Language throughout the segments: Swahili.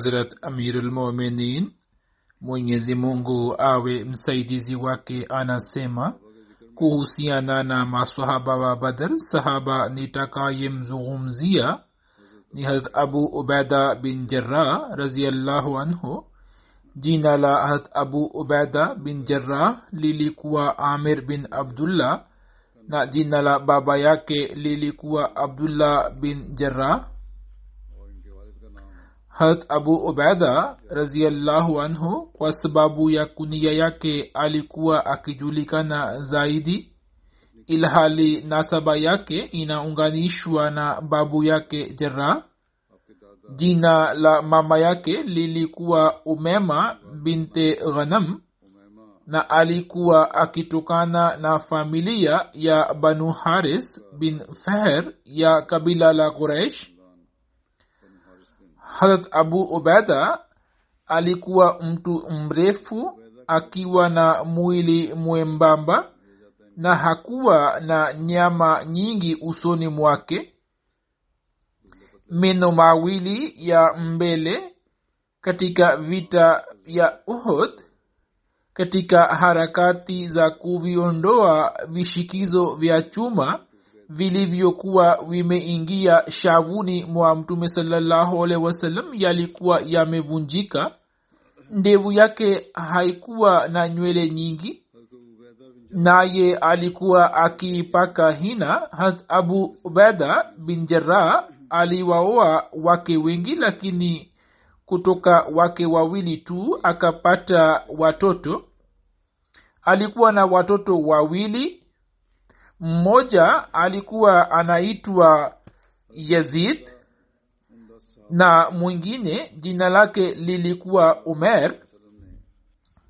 hazrat amirulmuminin mwenyezi mungu awe msaidizi wake anasema kuhusiana na masahaba wa badr sahaba nitakayemzungumzia ni harat abu ubaida bin jarah raziallahu anhu. Jina la harat abu ubaida bin jarah lilikuwa amir bin abdullah na jina la baba yake lilikuwa abdullah bin jarah harat abu ubaida raziallahu anhu kwa sababu ya kunia yake alikuwa akijulikana zaidi ilhali nasaba yake inaunganishwa na babu yake jera jina la mama yake lilikuwa umema binte ghanam na alikuwa akitokana na familia ya banu haris bin feher ya kabila la quraish harat abu ubaida alikuwa mtu mrefu akiwa na mwili mwembamba na hakuwa na nyama nyingi usoni mwake. Meno mawili ya mbele katika vita vya uhud katika harakati za kuviondoa vishikizo vya chuma vilivyokuwa vimeingia shavuni mwa mtume salallahu wasalam yalikuwa yamevunjika. Ndevu yake haikuwa na nywele nyingi. Naye alikuwa akiipaka hina. Hat abu ubeda bin jarah aliwaoa wake wengi lakini kutoka wake wawili tu akapata watoto. Alikuwa na watoto wawili mmoja alikuwa anaitwa yazid na mwingine jina lake lilikuwa umer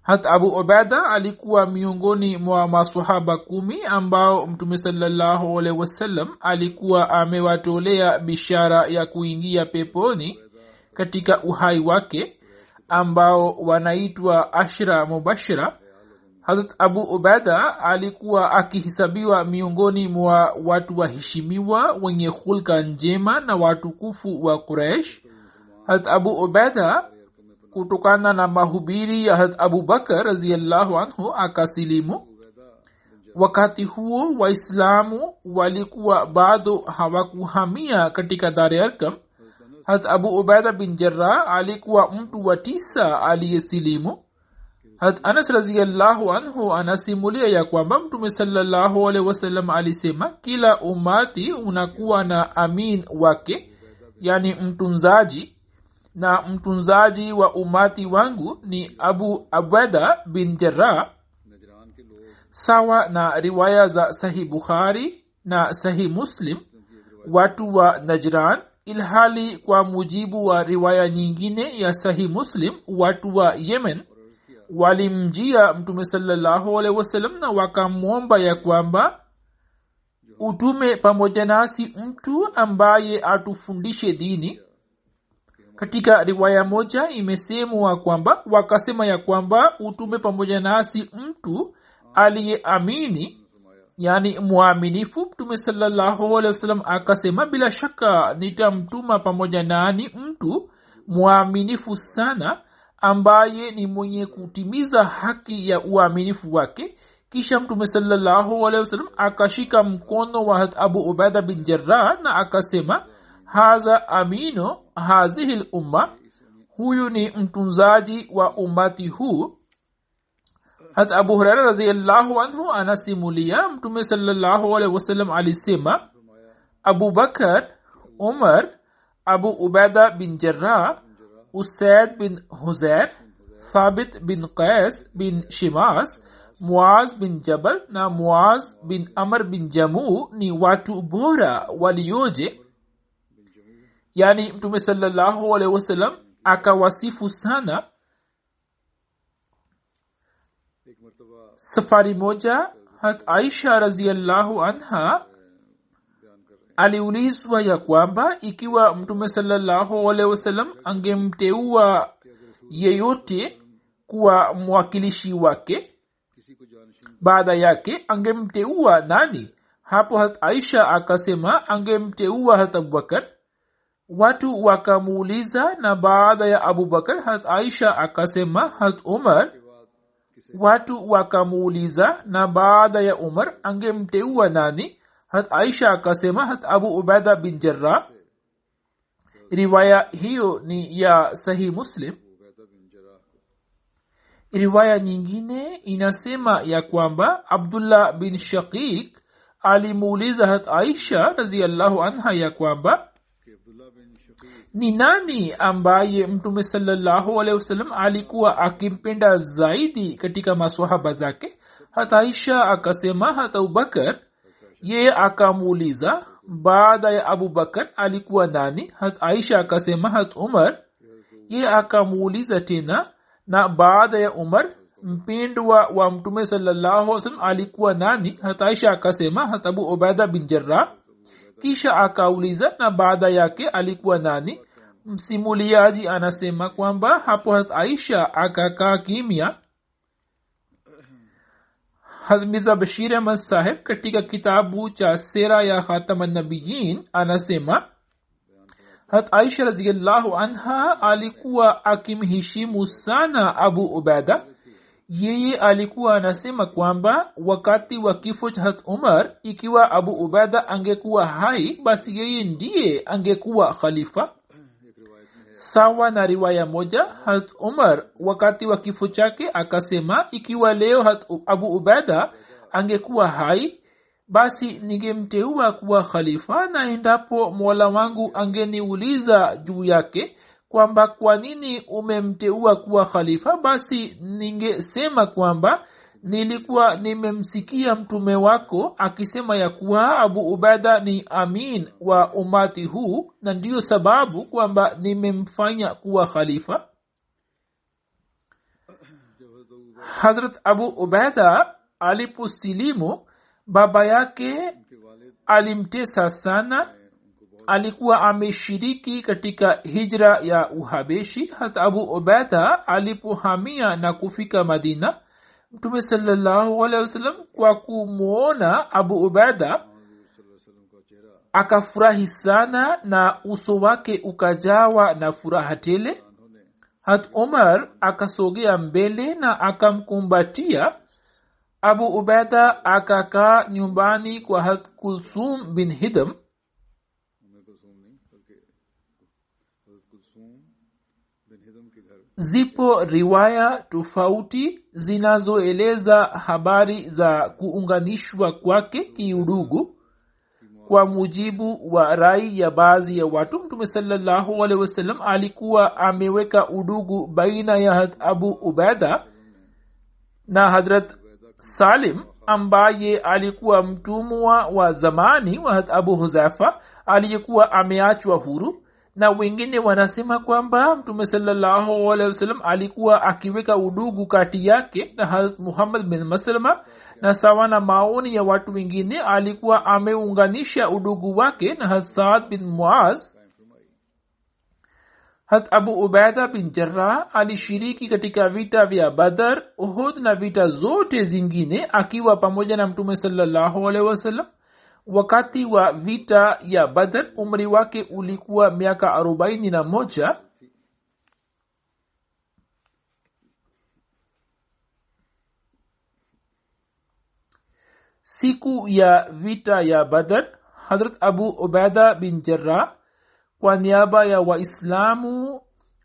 hata abu ubeda alikuwa miongoni mwa masahaba kumi ambao mtume salllahualhi wasallam alikuwa amewatolea bishara ya kuingia peponi katika uhai wake ambao wanaitwa ashra mubashira hazrat abu ubaida alikuwa akihisabiwa miongoni mwa watu waheshimiwa wenye hulka njema na watukufu wa quraish hazrat abu ubaida kutokana na mahubiri ya hazrat abubakar raziallahu anhu akasilimu. Wakati huo waislamu walikuwa bado hawakuhamia katika dari arkam hazrat abu ubaida bin jarrah alikuwa mtu wa tisa aliyesilimu anas raziallahu anhu anasimulia ya kwamba mtume salallahu alehi wasallam alisema kila umati unakuwa na amin wake yani mtunzaji na mtunzaji wa umati wangu ni abu abeda bin jarah sawa na riwaya za sahih bukhari na sahih muslim watu wa najran ilhali kwa mujibu wa riwaya nyingine ya sahih muslim watu wa yemen walimjia mtume salallahu alehi na wakamwomba ya kwamba utume pamoja nasi mtu ambaye atufundishe dini. Katika riwaya moja imesemwa kwamba wakasema ya kwamba utume pamoja nasi mtu aliyeamini yani mwaminifu mtume sallahualwasalam akasema bila shaka nitamtuma pamoja nani mtu mwaminifu sana ambaye ni mwenye kutimiza haki ya uaminifu wake. Kisha mtume alehi akashika mkono wa abu ubaida bin jarah na akasema hadha amino hazihi lumma. Huyu ni mtunzaji wa umati huu. Hat abu huraira raziallahu anhu anasimulia mtume wasallam alisema abu bakar umar abu ubaida bin jarrah أساد بن حزير ثابت بن قيس بن شماس معاذ بن جبل na معاذ بن أمر بن جمو ni watu bora walioje yani mtume sallallahu alaihi wasallam akawasifu sana safari moja hat aisha raziallahu anha aliulizwa ya kwamba ikiwa mtume salllahu alehi angemteua yeyote kuwa mwakilishi wake baada yake angemteua nani? Hapo hat aisha akasema angemteua hat abubakar watu wakamuuliza na baada ya abubakar hat aisha akasema hat umar watu wakamuuliza na baada ya umar angemteua nani? hat aisha akasema hat abu ubaida bin jarrah. Riwaya hiyo ni ya sahih muslim. Riwaya nyingine inasema ya kwamba abdullah bin shaqiq alimuuliza hat aisha raziallahu anha ya kwamba ni nani ambaye mtume salllahu alehi wasallam alikuwa akimpenda zaidi katika maswahaba zake? Hat aisha akasema hat abubakar yeye akamuuliza baada ya abubakar alikuwa nani? Hat aisha akasema hat umar. Yeye akamuuliza tena na baada ya umar mpindwa wa mtume salallahu wasallam alikuwa nani? Hat aisha akasema hat abu ubaida bin jarrah. Kisha akauliza na baada yake alikuwa nani? Msimuliaji anasema kwamba hapo hat aisha akakaa kimya mirza bashir ahmad saheb katika kitabu cha sera ya khatamannabiyin anasema hat aisha raziallahu anha alikuwa akimheshimu sana abu ubeda yeye alikuwa anasema kwamba wakati wa kifo cha hat umar ikiwa abu ubeda angekuwa hai basi yeye ndiye angekuwa khalifa sawa na riwaya moja hat umar wakati wa kifo chake akasema ikiwa leo hat abu ubeda angekuwa hai basi ningemteua kuwa khalifa na endapo mola wangu angeniuliza juu yake kwamba kwa nini umemteua kuwa khalifa basi ningesema kwamba nilikuwa nimemsikia mtume wako akisema ya kuwa abu ubada ni amin wa umati huu na ndiyo sababu kwamba nimemfanya kuwa khalifa. Harat abu ubeda aliposilimu baba yake alimtesa sana. Alikuwa ameshiriki katika hijra ya uhabeshi. Hata abu ubeda alipohamia na kufika madina mtume salllahu kwa kumwona abu ubada akafurahi sana na uso wake ukajawa na furaha tele. Hat omar akasogea mbele na akamkumbatia. Abu ubada akakaa nyumbani kwa hat kulsum bin hidam. Zipo riwaya tofauti zinazoeleza habari za kuunganishwa kwake kiudugu. Kwa mujibu wa rai ya baadhi ya watu mtume salallahu wasallam alikuwa ameweka udugu baina ya abu ubaida na hadrat salim ambaye alikuwa mtumwa wa zamani wa abu huzafa aliyekuwa ameachwa huru na wengine wanasema kwamba mtume wasallam alikuwa akiweka udugu kati yake na harat muhammad bin maslama. Na sawa na maoni ya watu wengine alikuwa ameunganisha udugu wake na harat saad bin muaz. Hat abu ubaida bin jarah alishiriki katika vita vya badar uhud na vita zote zingine akiwa pamoja na mtume wasallam wakati wa vita ya badar umri wake ulikuwa miaka arobaini na moja. Siku ya vita ya badar hazrat abu ubaida bin jarrah kwa niaba ya waislamu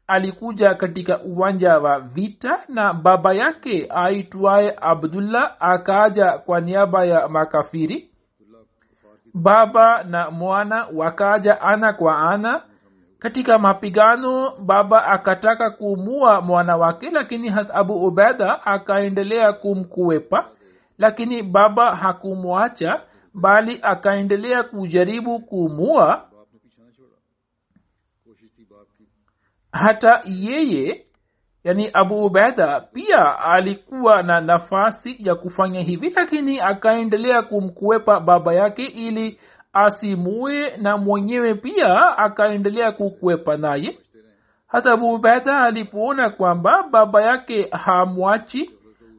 alikuja katika uwanja wa vita na baba yake aitwaye abdullah akaja kwa niaba ya makafiri baba na mwana wakaja ana kwa ana. Katika mapigano baba akataka kuumua mwana wake lakini abu ubeda akaendelea kumkuwepa. Lakini baba hakumwacha bali akaendelea kujaribu kuumua hata yeye yani abu ubaida pia alikuwa na nafasi ya kufanya hivi lakini akaendelea kumkwepa baba yake ili asimue na mwenyewe pia akaendelea kukwepa naye. Hata abu ubaida alipoona kwamba baba yake hamwachi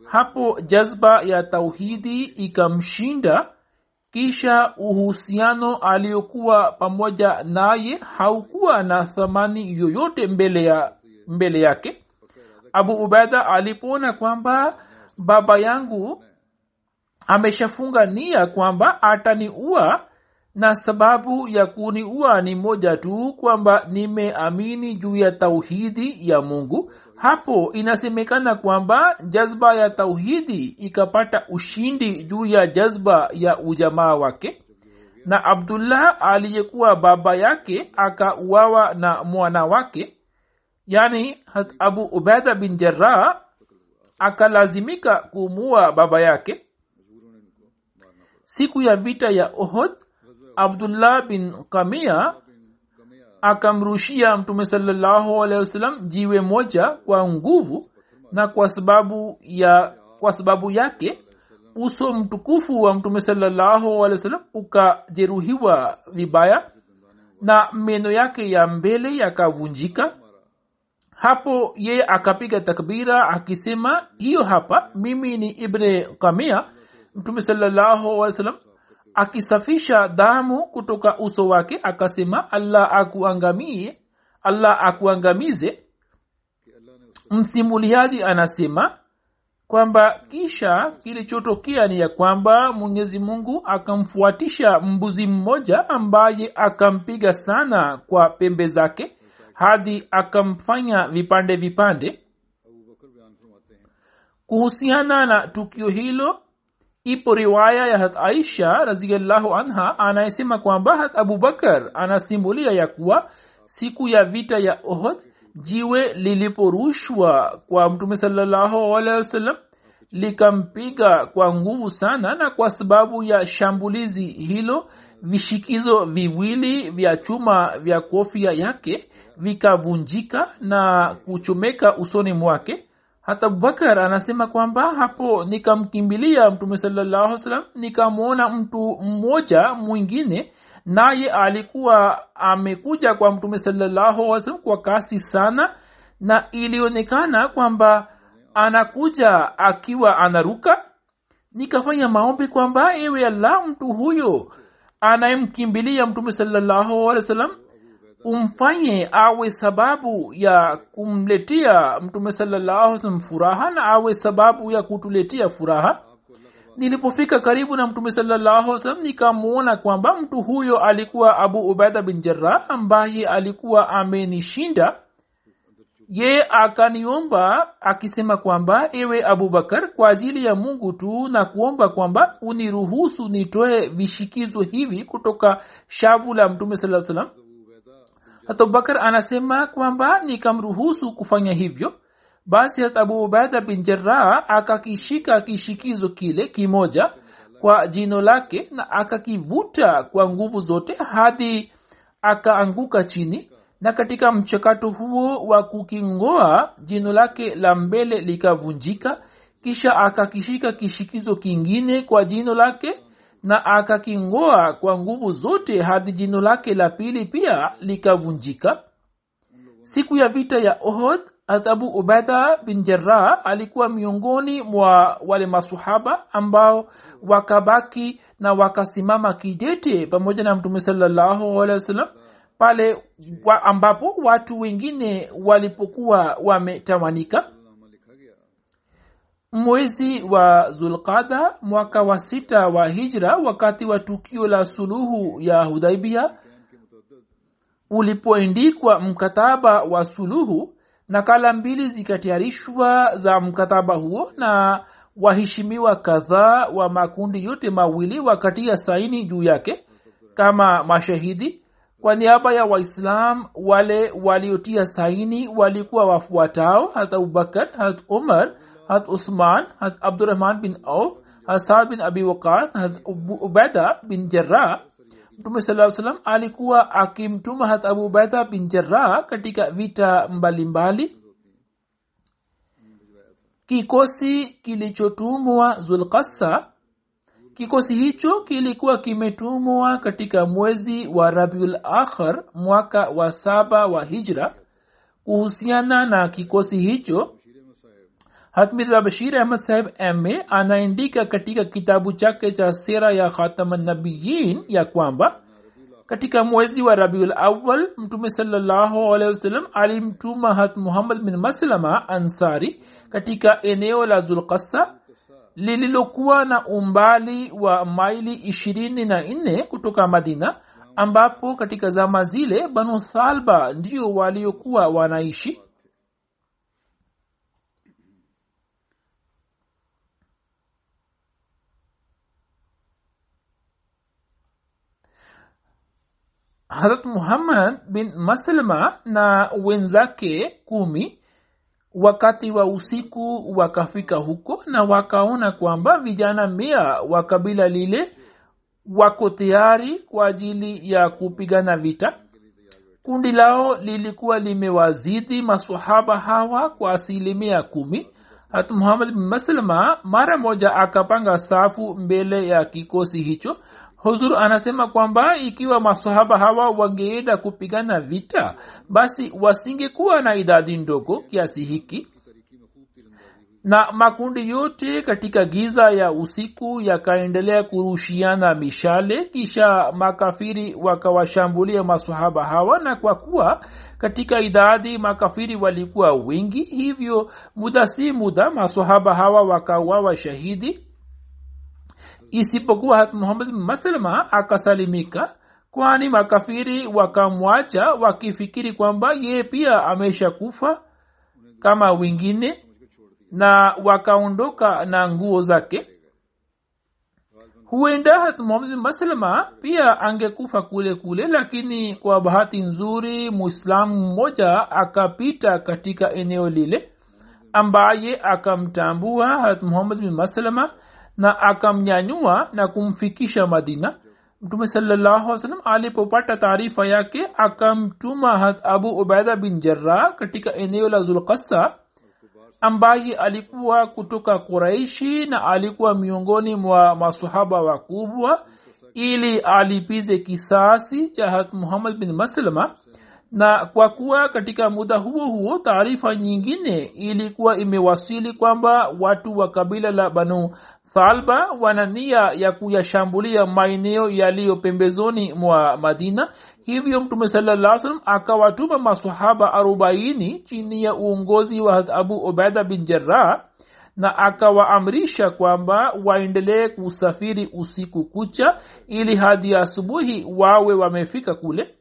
hapo jazba ya tauhidi ikamshinda. Kisha uhusiano aliyokuwa pamoja naye haukuwa na thamani yoyote mbele ya mbele yake abu ubeda alipoona kwamba baba yangu ameshafunga nia kwamba ataniua na sababu ya kuniua ni moja tu kwamba nimeamini juu ya tauhidi ya mungu. Hapo inasemekana kwamba jazba ya tauhidi ikapata ushindi juu ya jazba ya ujamaa wake. Na abdullah aliyekuwa baba yake akauawa na mwana wake yani abu ubeda bin jarah akalazimika kumua baba yake. Siku ya vita ya ohod abdullah bin kamia akamrushia mtume wasallam jiwe moja kwa nguvu na kwa sababu ya kwa sababu yake uso mtukufu wa mtume wasallam ukajeruhiwa vibaya na meno yake ya mbele yakavunjika hapo yeye akapiga takbira akisema hiyo hapa mimi ni ibne kamia mtume salallahu akisafisha damu kutoka uso wake akasema allah akuangamie allah akuangamize. Msimuliaji anasema kwamba kisha kilichotokea ni ya kwamba mwenyezi mungu akamfuatisha mbuzi mmoja ambaye akampiga sana kwa pembe zake hadi akamfanya vipande vipande. Kuhusiana na tukio hilo ipo riwaya ya hat aisha raziallahu anha anayesema kwamba hat abubakar anasimulia ya kuwa siku ya vita ya ohod jiwe liliporushwa kwa mtume sawasalam likampiga kwa nguvu sana na kwa sababu ya shambulizi hilo vishikizo viwili vya chuma vya kofia yake vikavunjika na kuchomeka usoni mwake. Hata abubakar anasema kwamba hapo nikamkimbilia mtume salallahu salam nikamwona mtu mmoja mwingine naye alikuwa amekuja kwa mtume salallahu salam kwa kasi sana na ilionekana kwamba anakuja akiwa anaruka. Nikafanya maombi kwamba ewe allah mtu huyo anayemkimbilia mtume wa sallam umfanye awe sababu ya kumletea mtume salallahu salam furaha na awe sababu ya kutuletea furaha. Nilipofika karibu na mtume salallahu salam nikamwona kwamba mtu huyo alikuwa abu ubaida bin jarah ambaye alikuwa amenishinda. Ye akaniomba akisema kwamba ewe abubakar kwa ajili ya mungu tu na kuomba kwamba uniruhusu nitoe vishikizo hivi kutoka shavu la mtume saa salam abubakar anasema kwamba nikamruhusu kufanya hivyo. Basi hata abu ubaida bin jarah akakishika kishikizo kile kimoja kwa jino lake na akakivuta kwa nguvu zote hadi akaanguka chini. Na katika mchakato huo wa kukingoa jino lake la mbele likavunjika kisha akakishika kishikizo kingine kwa jino lake na akaking'oa kwa nguvu zote hadi jino lake la pili pia likavunjika. Siku ya vita ya ohod hatabu ubeda bin jarah alikuwa miongoni mwa wale masahaba ambao wakabaki na wakasimama kidete pamoja na mtume sallahualwasalam pale wa ambapo watu wengine walipokuwa wametawanika mwezi wa zulqada mwaka wa sita wa hijra wakati wa tukio la suluhu ya hudaibia ulipoendikwa mkataba wa suluhu nakala mbili zikatayarishwa za mkataba huo na waheshimiwa kadhaa wa makundi yote mawili wakatia saini juu yake kama mashahidi. Kwa niaba ya waislam wale waliotia saini walikuwa wafuatao hat abubakar hat umar hat uthman hat abdurahman bin auf hat saad bin abi waqas hat ubaida bin jarrah. Mtume saa salam alikuwa akimtuma hat abu ubaida bin jarrah katika vita mbalimbali. Kikosi kilichotumwa zulkasa kikosi hicho kilikuwa kimetumwa katika mwezi wa rabiul akhar mwaka wa saba wa hijra. Kuhusiana na kikosi hicho hatmirza bashir ahmad saheb ma anaandika katika kitabu chake cha sera ya khatamanabiyin ya kwamba katika mwezi wa rabiul awal mtume salallahu alimtuma hat muhammad bin maslama ansari katika eneo la zulkasa lililokuwa na umbali wa maili ishirini na nne kutoka madina ambapo katika zama zile banu thalba ndio waliokuwa wanaishi harat muhammad bin maslma na wenzake kumi wakati wa usiku wakafika huko na wakaona kwamba vijana mia wa kabila lile wako tayari kwa ajili ya kupigana vita. Kundi lao lilikuwa limewazidi masahaba hawa kwa asilimia kumi. Hat muhammad bin maslma mara moja akapanga safu mbele ya kikosi hicho huzur anasema kwamba ikiwa masahaba hawa wangeenda kupigana vita basi wasingekuwa na idadi ndogo kiasi hiki. Na makundi yote katika giza ya usiku yakaendelea kurushiana mishale kisha makafiri wakawashambulia masahaba hawa na kwa kuwa katika idadi makafiri walikuwa wengi hivyo muda si muda masahaba hawa wakauawa shahidi isipokuwa hat muhammad bin maslama akasalimika kwani makafiri wakamwacha wakifikiri kwamba yeye pia amesha kufa kama wengine na wakaondoka na nguo zake. Huenda hat muhamad bin maslama pia angekufa kule kule lakini kwa bahati nzuri muislamu mmoja akapita katika eneo lile ambaye akamtambua hat muhamad bin maslama na akamnyanyua na kumfikisha madina. Mtume salallahu alipopata taarifa yake akamtuma abu ubaida bin jarrah katika eneo la zulkasa ambaye alikuwa kutoka quraishi na alikuwa miongoni mwa masahaba wakubwa ili alipize kisasi cha hat muhammad bin maslama. Na kwa kuwa katika muda huo huo taarifa nyingine ilikuwa imewasili kwamba watu wa kabila la banu thalba wana nia ya kuyashambulia maeneo yaliyo pembezoni mwa madina. Hivyo mtume salaa salam akawatuma masahaba arobaini chini ya uongozi wa abu ubaida bin jarrah na akawaamrisha kwamba waendelee kusafiri usiku kucha ili hadi asubuhi wawe wamefika kule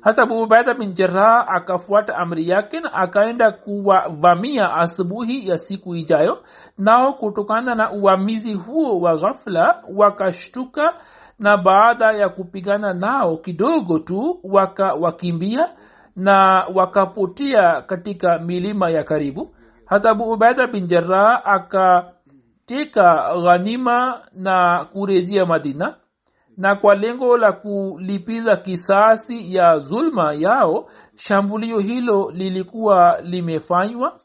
hata abu ubaida bin jeraha akafuata amri yake na akaenda kuwavamia asubuhi ya siku ijayo. Nao kutokana na uvamizi huo wa ghafla wakashtuka na baada ya kupigana nao kidogo tu wakawakimbia na wakapotea katika milima ya karibu. Hata abu ubaida bin jeraha akateka ghanima na kurejea madina na kwa lengo la kulipiza kisasi ya zulma yao shambulio hilo lilikuwa limefanywa.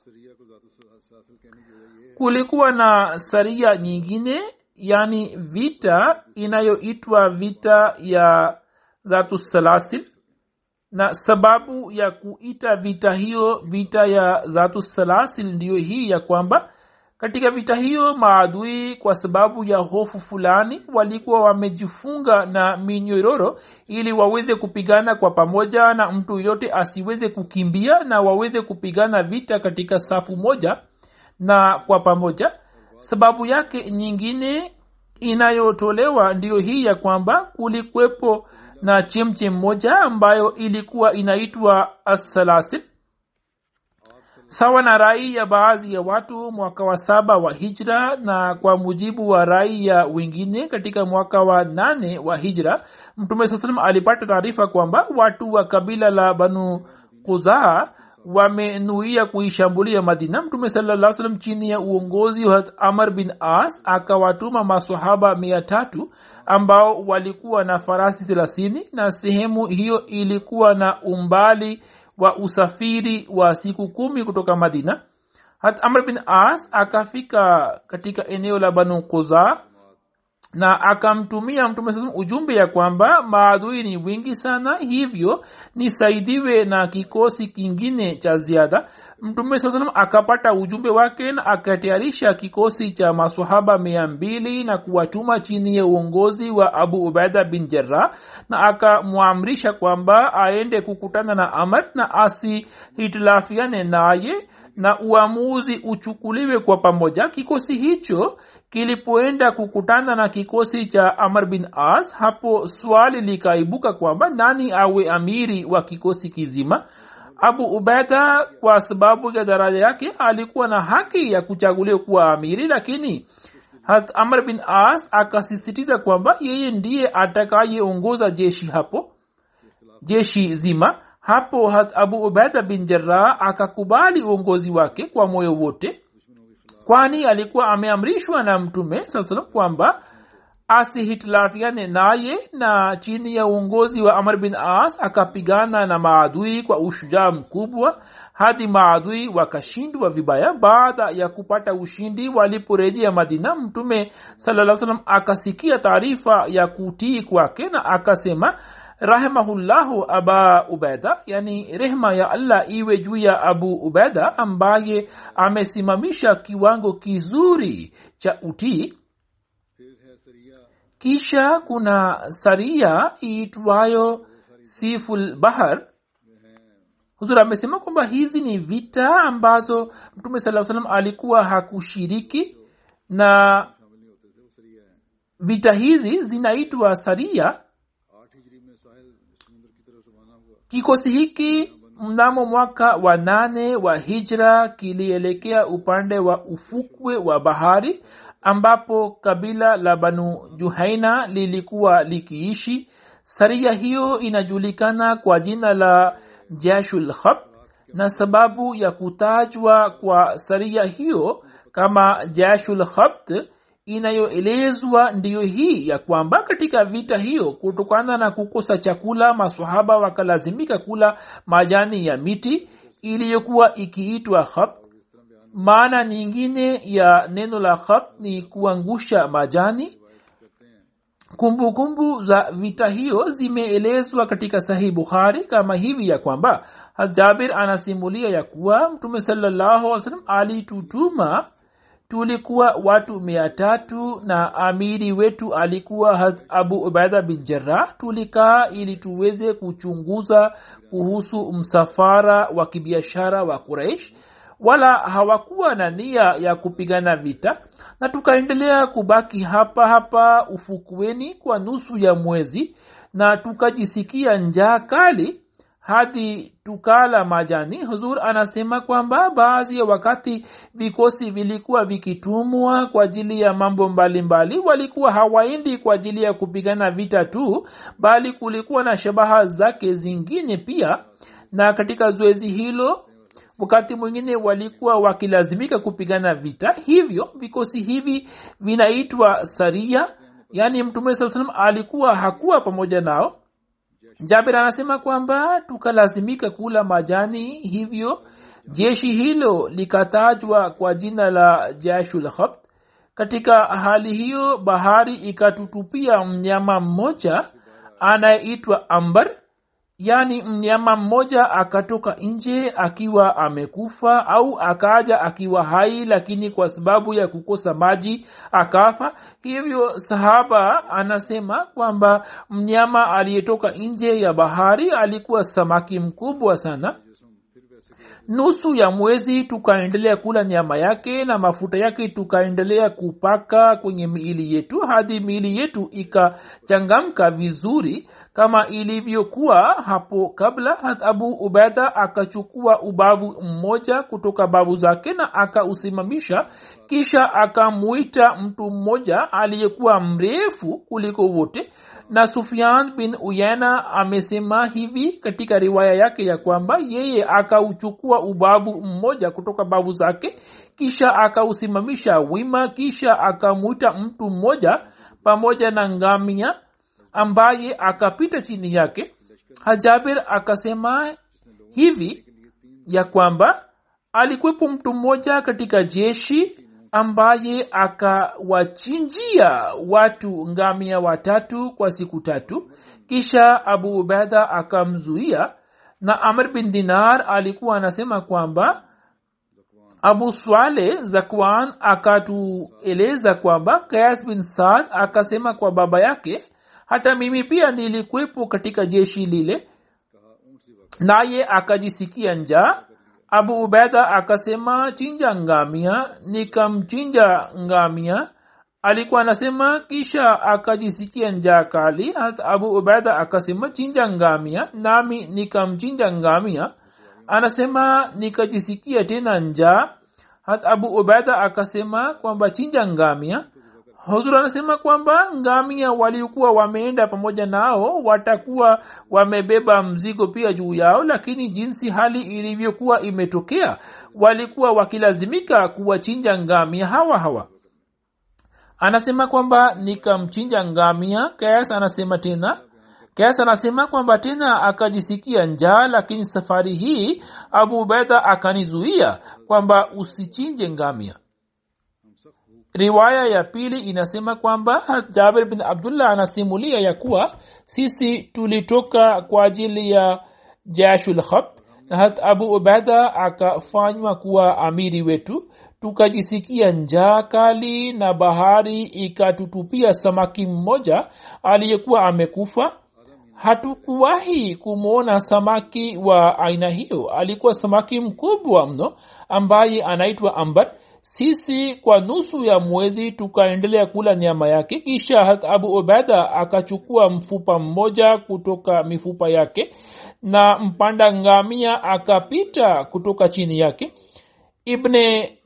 Kulikuwa na saria nyingine yani vita inayoitwa vita ya zatusalasil na sababu ya kuita vita hiyo vita ya zatusalasil ndiyo hii ya kwamba katika vita hiyo maadui kwa sababu ya hofu fulani walikuwa wamejifunga na minyororo ili waweze kupigana kwa pamoja na mtu yote asiweze kukimbia na waweze kupigana vita katika safu moja na kwa pamoja. Sababu yake nyingine inayotolewa ndiyo hii ya kwamba kulikwepo na chemchem moja ambayo ilikuwa inaitwa assalasil sawa na rai ya baadhi ya watu mwaka wa saba wa hijra na kwa mujibu wa rai ya wengine katika mwaka wa nane wa hijra mtume saa salam alipata taarifa kwamba watu wa kabila la banu kuzaa wamenuia kuishambulia madina. Mtume salaa salam chini ya uongozi wa amar bin as akawatuma masahaba mia tatu ambao walikuwa na farasi thelathini na sehemu hiyo ilikuwa na umbali wa usafiri wa siku kumi kutoka madina. Hat amr bin as akafika katika eneo la banu kuza na akamtumia mtume saa ujumbe ya kwamba maadui ni wingi sana hivyo nisaidiwe na kikosi kingine cha ziada mtume saa salam akapata ujumbe wake na akatayarisha kikosi cha masahaba mia mbili na kuwatuma chini ya uongozi wa abu ubaida bin jarah na akamwamrisha kwamba aende kukutana na amr na asihitilafiane naye na uamuzi uchukuliwe kwa pamoja. Kikosi hicho kilipoenda kukutana na kikosi cha amr bin as hapo swali likaibuka kwamba nani awe amiri wa kikosi kizima abu ubeda kwa sababu ya daraja yake alikuwa na haki ya kuchaguliwa kuwa amiri lakini hat amr bin as akasisitiza kwamba yeye ndiye atakayeongoza jeshi hapo jeshi zima. Hapo hat abu ubaida bin jarah akakubali uongozi wake kwa moyo wote kwani alikuwa ameamrishwa na mtume saa salam kwamba asihitilafiane naye na chini ya uongozi wa amr bin as akapigana na maadui kwa ushujaa mkubwa hadi maadui wakashindwa vibaya baada ya kupata ushindi waliporejea madina. Mtume salaa akasikia taarifa ya kutii kwake na akasema rahimahullahu aba ubaida yani rehma ya allah iwe juu ya abu ubaida ambaye amesimamisha kiwango kizuri cha utii kisha kuna saria iitwayo siful bahar. Huzur amesema kwamba hizi ni vita ambazo mtume saa salam alikuwa hakushiriki na vita hizi zinaitwa saria. Kikosi hiki mnamo mwaka wa nane wa hijra kilielekea upande wa ufukwe wa bahari ambapo kabila la banu juhaina lilikuwa likiishi. Saria hiyo inajulikana kwa jina la jashulhab na sababu ya kutajwa kwa saria hiyo kama jashulhabt inayoelezwa ndiyo hii ya kwamba katika vita hiyo kutokana na kukosa chakula masahaba wakalazimika kula majani ya miti iliyokuwa ikiitwa khabt maana nyingine ya neno la khab ni kuangusha majani. Kumbukumbu kumbu za vita hiyo zimeelezwa katika sahih bukhari kama hivi ya kwamba jabir anasimulia ya kuwa mtume salallahu salam alitutuma tulikuwa watu mia tatu na amiri wetu alikuwa abu ubaida bin jarah tulikaa ili tuweze kuchunguza kuhusu msafara wa kibiashara wa quraish wala hawakuwa na nia ya kupigana vita na tukaendelea kubaki hapa hapa ufukweni kwa nusu ya mwezi na tukajisikia njaa kali hadi tukala majani huzur anasema kwamba baadhi ya wakati vikosi vilikuwa vikitumwa kwa ajili ya mambo mbalimbali mbali. walikuwa hawaendi kwa ajili ya kupigana vita tu bali kulikuwa na shabaha zake zingine pia na katika zoezi hilo wakati mwingine walikuwa wakilazimika kupigana vita. Hivyo vikosi hivi vinaitwa saria yaani mtume saa salam alikuwa hakuwa pamoja nao. Jabir anasema kwamba tukalazimika kula majani hivyo jeshi hilo likatajwa kwa jina la jashulhabt katika hali hiyo bahari ikatutupia mnyama mmoja anayeitwa ambar yaani mnyama mmoja akatoka nje akiwa amekufa au akaja akiwa hai lakini kwa sababu ya kukosa maji akafa. Hivyo sahaba anasema kwamba mnyama aliyetoka nje ya bahari alikuwa samaki mkubwa sana. Nusu ya mwezi tukaendelea kula nyama yake na mafuta yake tukaendelea kupaka kwenye miili yetu hadi miili yetu ikachangamka vizuri kama ilivyokuwa hapo kabla hat abu ubeda akachukua ubavu mmoja kutoka bavu zake na akausimamisha. Kisha akamwita mtu mmoja aliyekuwa mrefu kuliko wote. Na sufian bin uyena amesema hivi katika riwaya yake ya kwamba yeye akauchukua ubavu mmoja kutoka bavu zake kisha akausimamisha wima kisha akamwita mtu mmoja pamoja na ngamia ambaye akapita chini yake hajabir akasema hivi ya kwamba alikwepo mtu mmoja katika jeshi ambaye akawachinjia watu ngamia watatu kwa siku tatu. Kisha abu ubeda akamzuia na amr bin dinar alikuwa anasema kwamba abu swale zakwan akatueleza kwamba kayas bin saad akasema kwa baba yake hata mimi pia nilikuwepo katika jeshi lile. Naye akajisikia njaa. Abu ubeda akasema chinja ngamia. Nikamchinja ngamia. Alikuwa anasema kisha akajisikia njaa kali. Hata abu ubeda akasema chinja ngamia. Nami nikamchinja ngamia. Anasema nikajisikia tena njaa. Hata abu ubeda akasema kwamba chinja ngamia huzur anasema kwamba ngamia waliokuwa wameenda pamoja nao watakuwa wamebeba mzigo pia juu yao lakini jinsi hali ilivyokuwa imetokea walikuwa wakilazimika kuwachinja ngamia hawa hawa. Anasema kwamba nikamchinja ngamia kas anasema tena. Kas anasema kwamba tena akajisikia njaa lakini safari hii abu ubeda akanizuia kwamba usichinje ngamia riwaya ya pili inasema kwamba jabir bin abdullah anasimulia ya kuwa sisi tulitoka kwa ajili ya jashulhab hat abu ubaida akafanywa kuwa amiri wetu. Tukajisikia njaa kali na bahari ikatutupia samaki mmoja aliyekuwa amekufa. Hatukuwahi kumwona samaki wa aina hiyo. Alikuwa samaki mkubwa mno ambaye anaitwa ambar sisi kwa nusu ya mwezi tukaendelea kula nyama yake. Kisha hat abu ubeda akachukua mfupa mmoja kutoka mifupa yake na mpanda ngamia akapita kutoka chini yake. Ibne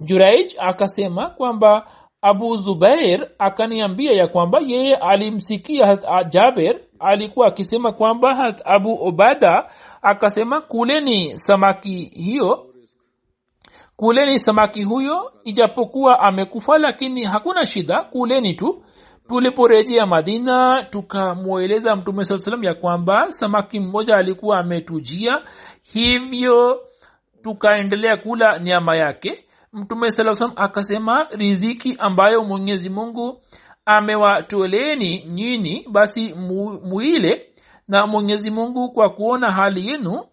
juraij akasema kwamba abu zubair akaniambia ya kwamba yeye alimsikia jaber alikuwa akisema kwamba hat abu ubada akasema kuleni samaki hiyo kuleni samaki huyo ijapokuwa amekufa lakini hakuna shida. Kuleni tu. Tuliporejea madina tukamweleza mtume saa salam ya kwamba samaki mmoja alikuwa ametujia. Hivyo tukaendelea kula nyama yake. Mtume saa salam akasema riziki ambayo mwenyezi mungu amewatoleeni nyini basi mu, muile. Na mwenyezi mungu kwa kuona hali yenu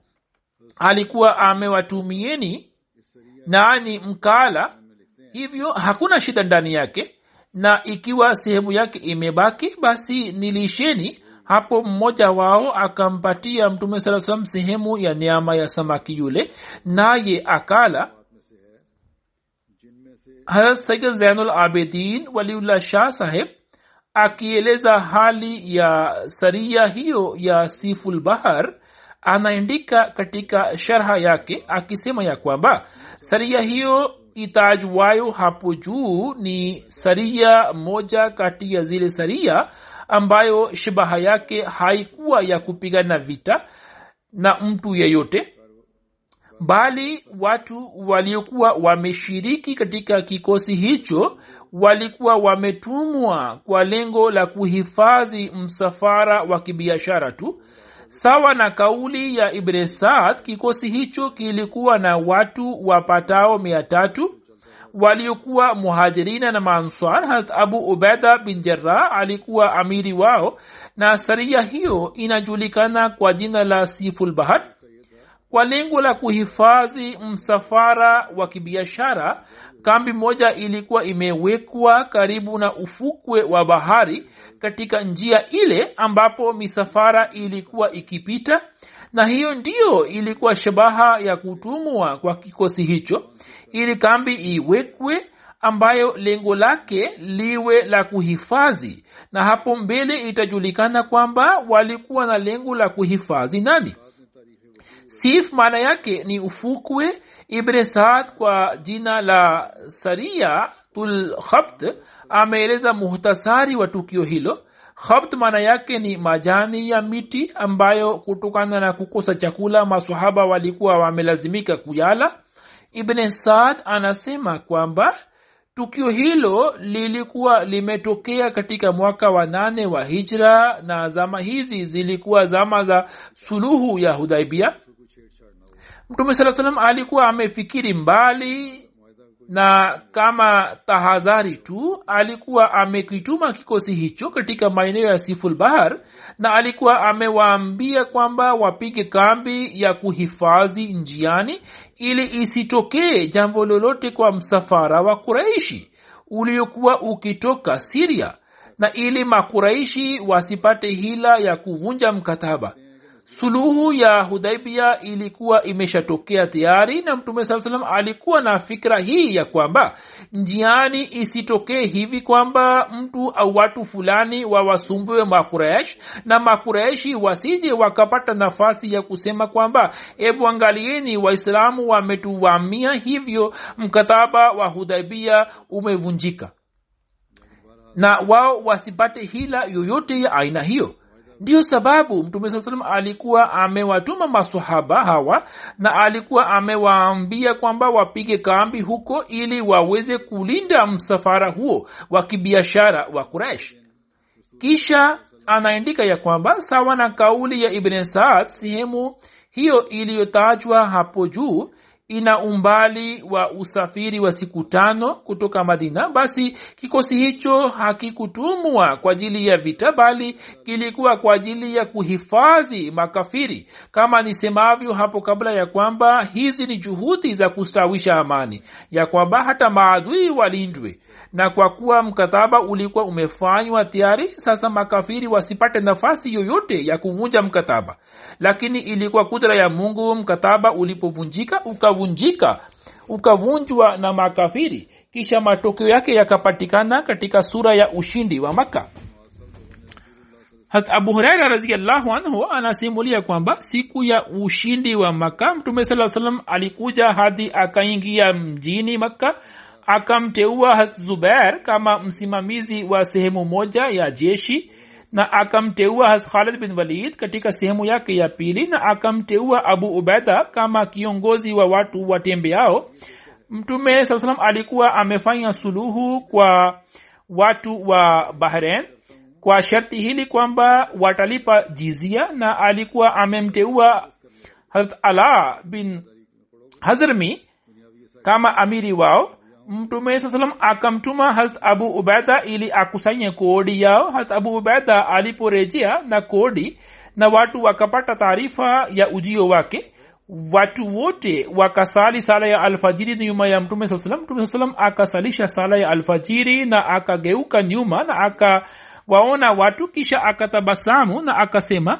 alikuwa amewatumieni nani mkala hivyo hakuna shida ndani yake na ikiwa sehemu yake imebaki basi nilisheni. Hapo mmoja wao akampatia mtume saa salam sehemu ya neama ya samaki yule naye akala. Harat sayyid zainul abidin waliullah shah saheb akieleza hali ya saria hiyo ya siful bahar anaandika katika sharha yake akisema ya kwamba saria hiyo itajwayo hapo juu ni saria moja kati ya zile saria ambayo shabaha yake haikuwa ya kupigana vita na mtu yeyote bali watu waliokuwa wameshiriki katika kikosi hicho walikuwa wametumwa kwa lengo la kuhifadhi msafara wa kibiashara tu sawa na kauli ya ibne saad kikosi hicho kilikuwa na watu wapatao mia waliokuwa muhajirina na maanswar harat abu ubeda bin jarrah alikuwa amiri wao na saria hiyo inajulikana kwa jina la sifulbahar kwa lengo la kuhifadhi msafara wa kibiashara kambi moja ilikuwa imewekwa karibu na ufukwe wa bahari katika njia ile ambapo misafara ilikuwa ikipita na hiyo ndiyo ilikuwa shabaha ya kutumwa kwa kikosi hicho ili kambi iwekwe ambayo lengo lake liwe la kuhifadhi. Na hapo mbele itajulikana kwamba walikuwa na lengo la kuhifadhi nani. Sif maana yake ni ufukwe ibne saad kwa jina la saria tul khabt ameeleza muhtasari wa tukio hilo. Khabt maana yake ni majani ya miti ambayo kutokana na kukosa chakula masahaba walikuwa wamelazimika kuyala. Ibne saad anasema kwamba tukio hilo lilikuwa limetokea katika mwaka wa nane wa hijra na zama hizi zilikuwa zama za suluhu ya hudaibia mtume saa salam alikuwa amefikiri mbali na kama tahadhari tu alikuwa amekituma kikosi hicho katika maeneo ya sifulbahar na alikuwa amewaambia kwamba wapige kambi ya kuhifadhi njiani ili isitokee jambo lolote kwa msafara wa kuraishi uliokuwa ukitoka siria na ili makuraishi wasipate hila ya kuvunja mkataba suluhu ya hudaibia ilikuwa imeshatokea tayari na mtume saa salam alikuwa na fikra hii ya kwamba njiani isitokee hivi kwamba mtu au watu fulani wawasumbue makuresh na makureshi wasije wakapata nafasi ya kusema kwamba ebu angalieni waislamu wametuvamia hivyo mkataba wa hudaibia umevunjika. Na wao wasipate hila yoyote ya aina hiyo ndiyo sababu mtume saa salam alikuwa amewatuma masahaba hawa na alikuwa amewaambia kwamba wapige kambi huko ili waweze kulinda msafara huo wa kibiashara wa kuresh kisha anaandika ya kwamba sawa na kauli ya ibn saad sehemu hiyo iliyotajwa hapo juu ina umbali wa usafiri wa siku tano kutoka madina basi kikosi hicho hakikutumwa kwa ajili ya vita bali kilikuwa kwa ajili ya kuhifadhi makafiri kama nisemavyo hapo kabla ya kwamba hizi ni juhudi za kustawisha amani ya kwamba hata maadui walindwe na kwa kuwa mkataba ulikuwa umefanywa tayari sasa makafiri wasipate nafasi yoyote ya kuvunja mkataba. Lakini ilikuwa kudra ya mungu mkataba ulipovunjika ukavunjika ukavunjwa na makafiri. Kisha matokeo yake yakapatikana katika sura ya ushindi wa maka hat abu huraira raziallahu anhu anasimulia kwamba siku ya ushindi wa maka mtume saa salam alikuja hadi akaingia mjini makka akamteua zubair kama msimamizi wa sehemu moja ya jeshi na akamteua has khalid bin walid katika sehemu yake ya pili na akamteua abu ubeda kama kiongozi wa watu watembeao. Mtume saa salam alikuwa amefanya suluhu kwa watu wa bahrain kwa sharti hili kwamba watalipa jizia na alikuwa amemteua harat ala bin hazrmi kama amiri wao mtume saa salam akamtuma harat abu ubaida ili akusanye kodi yao. Harat abu ubaida aliporejea na kodi na watu wakapata taarifa ya ujio wake watu wote wakasali sala ya alfajiri nyuma ya mtume saa mtume saa salam akasalisha sala ya alfajiri na akageuka nyuma na akawaona watu kisha akatabasamu na akasema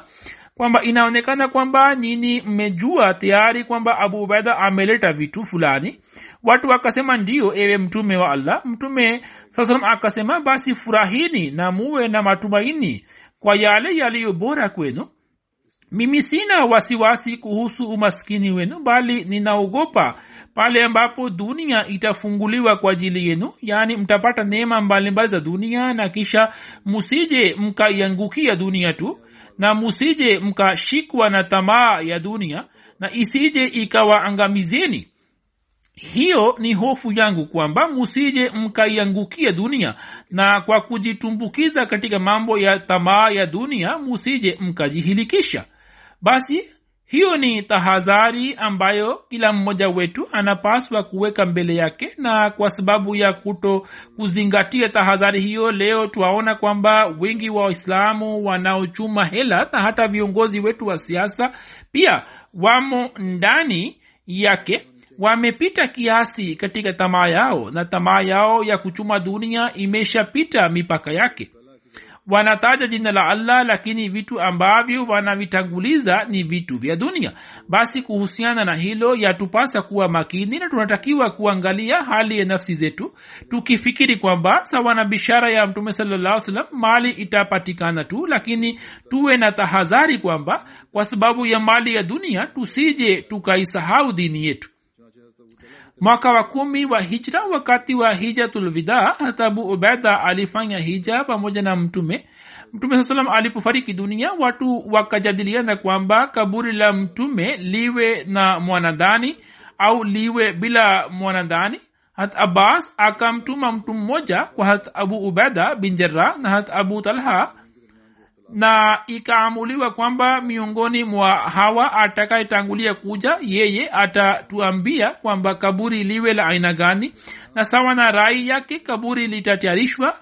kwamba inaonekana kwamba nyini mmejua tayari kwamba abu ubaida ameleta vitu fulani watu wakasema ndio ewe mtume wa allah. Mtume saa akasema basi furahini na muwe na matumaini kwa yale yaliyo bora kwenu. Mimi sina wasiwasi kuhusu umaskini wenu bali ninaogopa pale ambapo dunia itafunguliwa kwa ajili yenu. Yaani mtapata neema mbalimbali za dunia na kisha musije mkaiangukia dunia tu na musije mkashikwa na tamaa ya dunia na isije ikawaangamizeni hiyo ni hofu yangu kwamba musije mkaiangukia dunia. Na kwa kujitumbukiza katika mambo ya tamaa ya dunia musije mkajihilikisha. Basi hiyo ni tahadhari ambayo kila mmoja wetu anapaswa kuweka mbele yake. Na kwa sababu ya kuto kuzingatia tahadhari hiyo leo twaona kwamba wengi wa waislamu wanaochuma hela na hata viongozi wetu wa siasa pia wamo ndani yake wamepita kiasi katika tamaa yao na tamaa yao ya kuchuma dunia imeshapita mipaka yake. Wanataja jina la allah lakini vitu ambavyo wanavitanguliza ni vitu vya dunia. Basi kuhusiana na hilo yatupasa kuwa makini na tunatakiwa kuangalia hali ya nafsi zetu tukifikiri kwamba sawa na bishara ya mtume salam mali itapatikana tu lakini tuwe na tahadhari kwamba kwa sababu ya mali ya dunia tusije tukaisahau dini yetu mwaka wa kumi wa hijra wakati wa hijatulwida hata abu ubeda alifanya hija pamoja na mtume. Mtume saa salam alipofariki dunia watu wakajadiliana kwamba kaburi la mtume liwe na mwanadani au liwe bila mwanadani hat abbas akamtuma mtu mmoja kwa hat abu ubeda bin jarra na hat abu talha na ikaamuliwa kwamba miongoni mwa hawa atakayetangulia kuja yeye atatuambia kwamba kaburi liwe la aina gani. Na sawa na rai yake kaburi litatayarishwa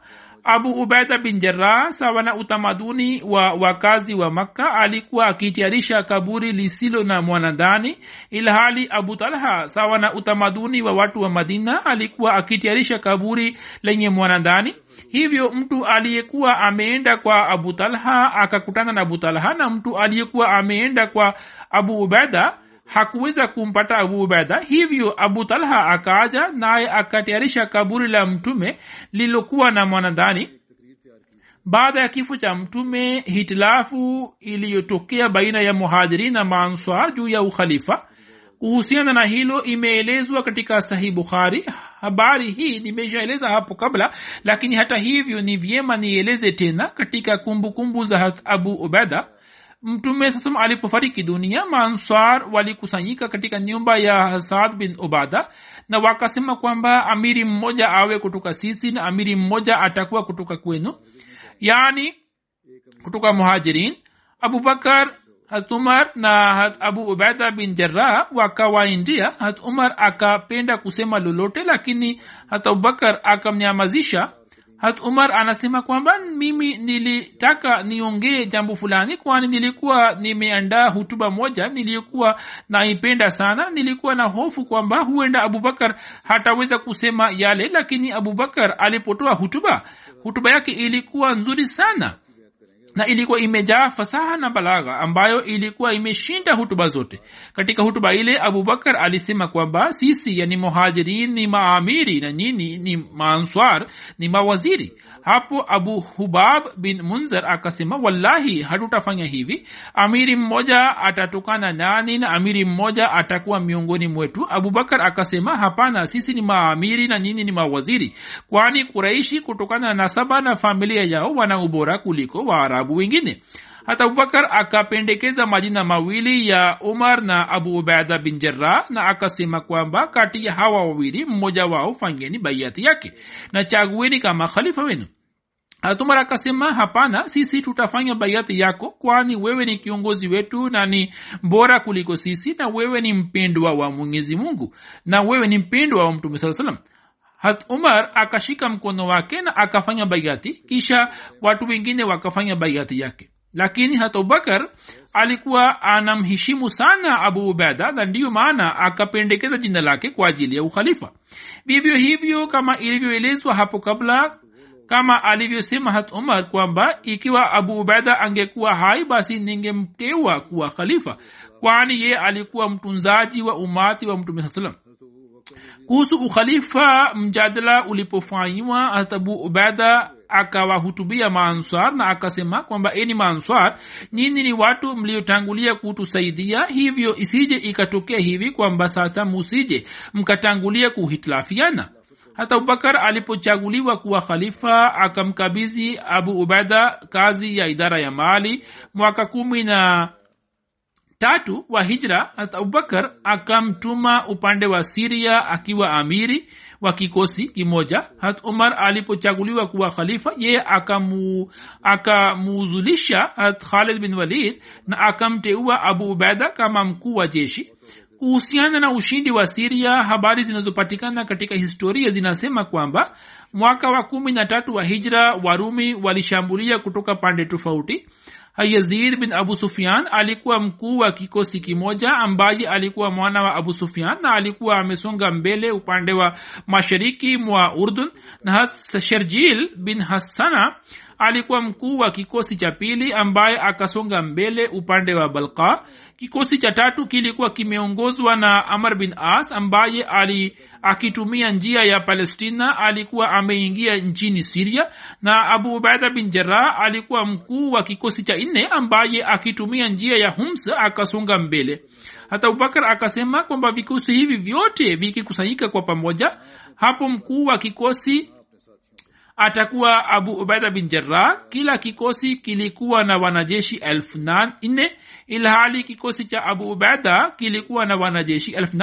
abu ubaida bin jarah sawa na utamaduni wa wakazi wa makka alikuwa akitayarisha kaburi lisilo na mwanadani ilhali abu talha sawa na utamaduni wa watu wa madina alikuwa akitayarisha kaburi lenye mwanadani. Hivyo mtu aliyekuwa ameenda kwa abu talha akakutana na abu talha na mtu aliyekuwa ameenda kwa abu ubaida hakuweza kumpata abu ubaida hivyo abu talha akaaja naye akatayarisha kaburi la mtume lililokuwa na mwanadani baada ya kifo cha mtume hitilafu iliyotokea baina ya muhajiri na maanswar juu ya ukhalifa. Kuhusiana na hilo imeelezwa katika sahih bukhari. Habari hii nimeshaeleza hapo kabla lakini hata hivyo ni vyema nieleze tena katika kumbukumbu kumbu za abu ubeda mtume sasam alipofariki dunia maanswar walikusanyika katika nyumba ya hasad bin ubada na wakasema kwamba amiri mmoja awe kutoka sisi na amiri mmoja atakuwa kutoka kwenu yaani kutoka muhajirin. Abubakar hat umar na hat abu ubaida bin jarah wakawaindia hat umar akapenda kusema lolote lakini hat abubakar akamnyamazisha hat umar anasema kwamba mimi nilitaka niongee jambo fulani kwani nilikuwa nimeandaa hutuba moja nilikuwa naipenda sana nilikuwa na hofu kwamba huenda abubakar hataweza kusema yale lakini abubakar alipotoa hutuba hutuba yake ilikuwa nzuri sana na ilikuwa imejaa fasaha na balagha ambayo ilikuwa imeshinda hutuba zote. Katika hutuba ile abubakar alisema kwamba sisi yani muhajirin ni maamiri na nyini ni maanswar ni mawaziri hapo abu hubab bin munzar akasema wallahi hatutafanya hivi. Amiri mmoja atatokana nani na amiri mmoja atakuwa miongoni mwetu. Abubakar akasema hapana sisi ni maamiri na nyini ni mawaziri. Kwani kuraishi kutokana na nasaba na familia yao wana ubora kuliko waarabu wengine? Hata abubakar akapendekeza majina mawili ya umar na abu ubaida bin jarah na akasema kwamba kati ya hawa wawili mmoja wao fanyeni baiati yake na chagueni kama khalifa wenu hatumar akasema hapana sisi tutafanya baiati yako kwani wewe ni kiongozi wetu na ni bora kuliko sisi na wewe ni mpendwa wa mwenyezi mungu na wewe ni mpendwa wa mtume saa salam hat umar akashika mkono wake na akafanya baiati kisha watu wengine wakafanya baiati yake. Lakini hata abubakar alikuwa anamheshimu sana abu ubeda na ndiyo maana akapendekeza jina lake kwa ajili ya ukhalifa. Vivyo hivyo kama ilivyoelezwa hapo kabla kama alivyosema hat umar kwamba ikiwa abu ubaida angekuwa hai basi ningemteua kuwa khalifa kwani ye alikuwa mtunzaji wa umati wa mtume saa salam kuhusu ukhalifa mjadala ulipofanyiwa hat abu ubaida akawahutubia maanswar na akasema kwamba eni maanswar nyini ni watu mliotangulia kutusaidia hivyo isije ikatokea hivi kwamba sasa musije mkatangulia kuhitilafiana hata abubakar alipochaguliwa kuwa khalifa akamkabizi abu ubaida kazi ya idara ya mali. Mwaka kumi na tatu wa hijra hata abubakar akamtuma upande wa siria akiwa amiri wa kikosi kimoja. Hat umar alipochaguliwa kuwa khalifa akamu akamuuzulisha hat khalid bin walid na akamteua abu ubaida kama mkuu wa jeshi kuhusiana na ushindi wa siria habari zinazopatikana katika historia zinasema kwamba mwaka wa kumi na tatu wa hijra warumi walishambulia kutoka pande tofauti. Yazid bin abu sufian alikuwa mkuu wa kikosi kimoja ambaye alikuwa mwana wa abu sufian na alikuwa amesonga mbele upande wa mashariki mwa urdun. Na sherjil bin hassana alikuwa mkuu wa kikosi cha pili ambaye akasonga mbele upande wa balka kikosi cha tatu kilikuwa kimeongozwa na amar bin as ambaye ali akitumia njia ya palestina alikuwa ameingia nchini siria na abu ubaida bin jarah alikuwa mkuu wa kikosi cha nne ambaye akitumia njia ya hums akasonga mbele. Hata abubakar akasema kwamba vikosi hivi vyote vikikusanyika kwa pamoja hapo mkuu wa kikosi atakuwa abu ubaida bin jarah kila kikosi kilikuwa na wanajeshi elfu ilhali kikosi cha abu ubaida kilikuwa na wanajeshi elfu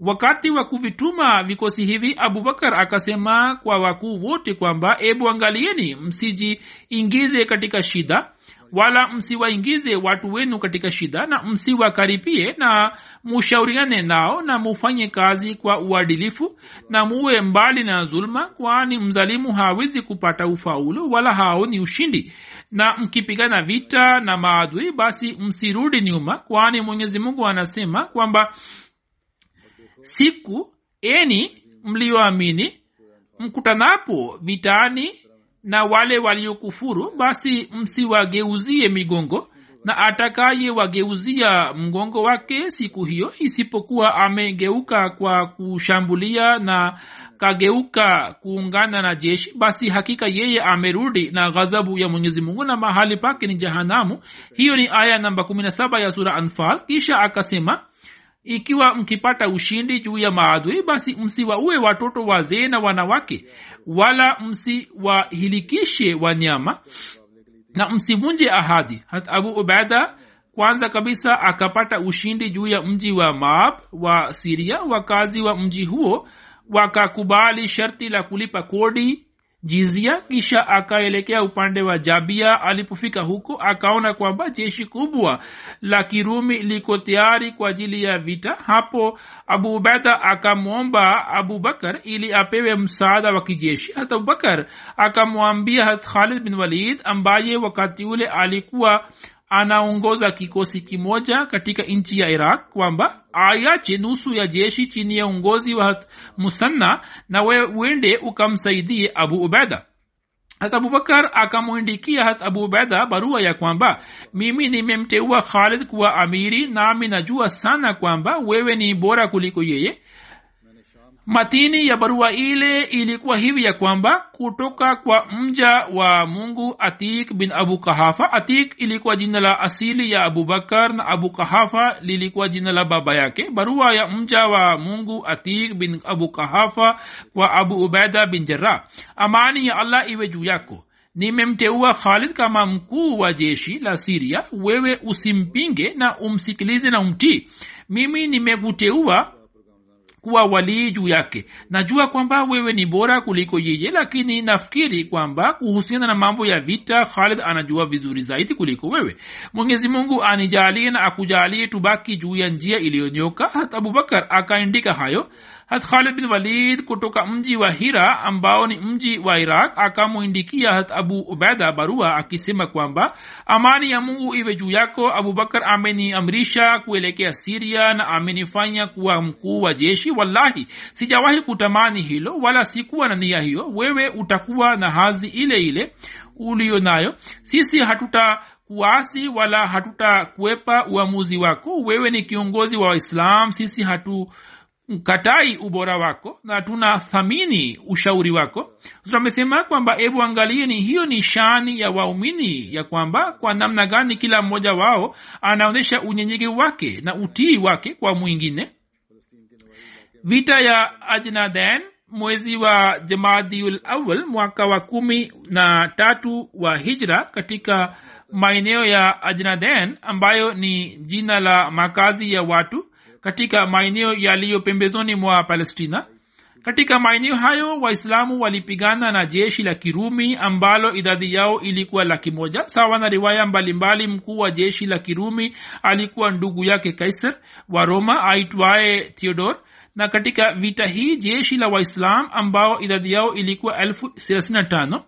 wakati wa kuvituma vikosi hivi abubakar akasema kwa wakuu wote kwamba ebu angalieni msijiingize katika shida wala msiwaingize watu wenu katika shida na msiwakaripie na mushauriane nao na mufanye kazi kwa uadilifu na muwe mbali na zuluma kwani mzalimu hawezi kupata ufaulu wala haoni ushindi. Na mkipigana vita na maadui basi msirudi nyuma kwani mwenyezi mungu anasema kwamba siku eni mlioamini mkutanapo vitani na wale waliokufuru basi msiwageuzie migongo na atakaye wageuzia mgongo wake siku hiyo isipokuwa amegeuka kwa kushambulia na kageuka kuungana na jeshi basi hakika yeye amerudi na ghadhabu ya mwenyezi mungu na mahali pake ni jahanamu. Hiyo ni aya namba 17 ya sura anfal. Kisha akasema ikiwa mkipata ushindi juu ya maadui basi msiwaue watoto wazee na wanawake wala msiwahilikishe wanyama na msivunje ahadi. Hat abu ubaida kwanza kabisa akapata ushindi juu ya mji wa maab wa siria wakazi wa mji huo wakakubali sharti la kulipa kodi jizia kisha akaelekea upande wa jabia. Alipofika huko akaona kwamba jeshi kubwa la kirumi liko tayari kwa ajili ya vita. Hapo abu ubeda akamwomba abubakar ili apewe msaada wa kijeshi. Hata abubakar akamwambia hat khalid bin walid ambaye wakati ule alikuwa anaongoza kikosi kimoja katika nchi ya iraq kwamba ayache nusu ya jeshi chini ya uongozi wa musanna na we uende ukamsaidie abu ubaida hat abubakar akamwindikia hat abu ubaida barua ya kwamba mimi nimemteua khalid kuwa amiri nami najua sana kwamba wewe ni bora kuliko yeye matini ya barua ile ilikuwa hivi ya kwamba kutoka kwa mja wa mungu atik bin abu kahafa. Atik ilikuwa jina la asili ya abubakar na abu kahafa lilikuwa jina la baba yake. Barua ya mja wa mungu atik bin abu kahafa kwa abu ubaida bin jarah amani ya allah iwe juu yako. Nimemteua khalid kama mkuu wa jeshi la siria wewe usimpinge na umsikilize na umtii. Mimi nimekuteua kuwa walii juu yake. Najua kwamba wewe ni bora kuliko yeye lakini nafikiri kwamba kuhusiana na mambo ya vita khalid anajua vizuri zaidi kuliko wewe. Mwenyezi mungu anijalie na akujalie tubaki juu ya njia iliyonyoka. Hata abubakar akaandika hayo hat bin walid kutoka mji wa hira ambao ni mji wa iraq akamwindikia hat abu ubaida barua akisema kwamba amani ya mungu iwe juu yako abubakar ameniamrisha kuelekea siria na amenifanya kuwa mkuu wa jeshi. Wallahi sijawahi kutamani hilo wala sikuwa na nia hiyo. Wewe utakuwa na hazi ile ile uliyo nayo. Sisi hatuta kuasi wala hatutakwepa uamuzi wako. Wewe ni kiongozi wa waislam sisi hatu katai ubora wako na tunathamini ushauri wako. Amesema kwamba ebu angalieni hiyo ni shani ya waumini ya kwamba kwa namna gani kila mmoja wao anaonyesha unyenyekevu wake na utii wake kwa mwingine. Vita ya ajnaden mwezi wa jamadiul awal mwaka wa kumi na tatu wa hijra katika maeneo ya ajnaden ambayo ni jina la makazi ya watu katika maeneo yaliyo pembezoni mwa palestina. Katika maeneo hayo waislamu walipigana na jeshi la kirumi ambalo idadi yao ilikuwa laki moja sawa na riwaya mbalimbali. Mkuu wa jeshi la kirumi alikuwa ndugu yake kaiser wa roma aitwaye theodor na katika vita hii jeshi la waislam ambao idadi yao ilikuwa elfu thelathini na tano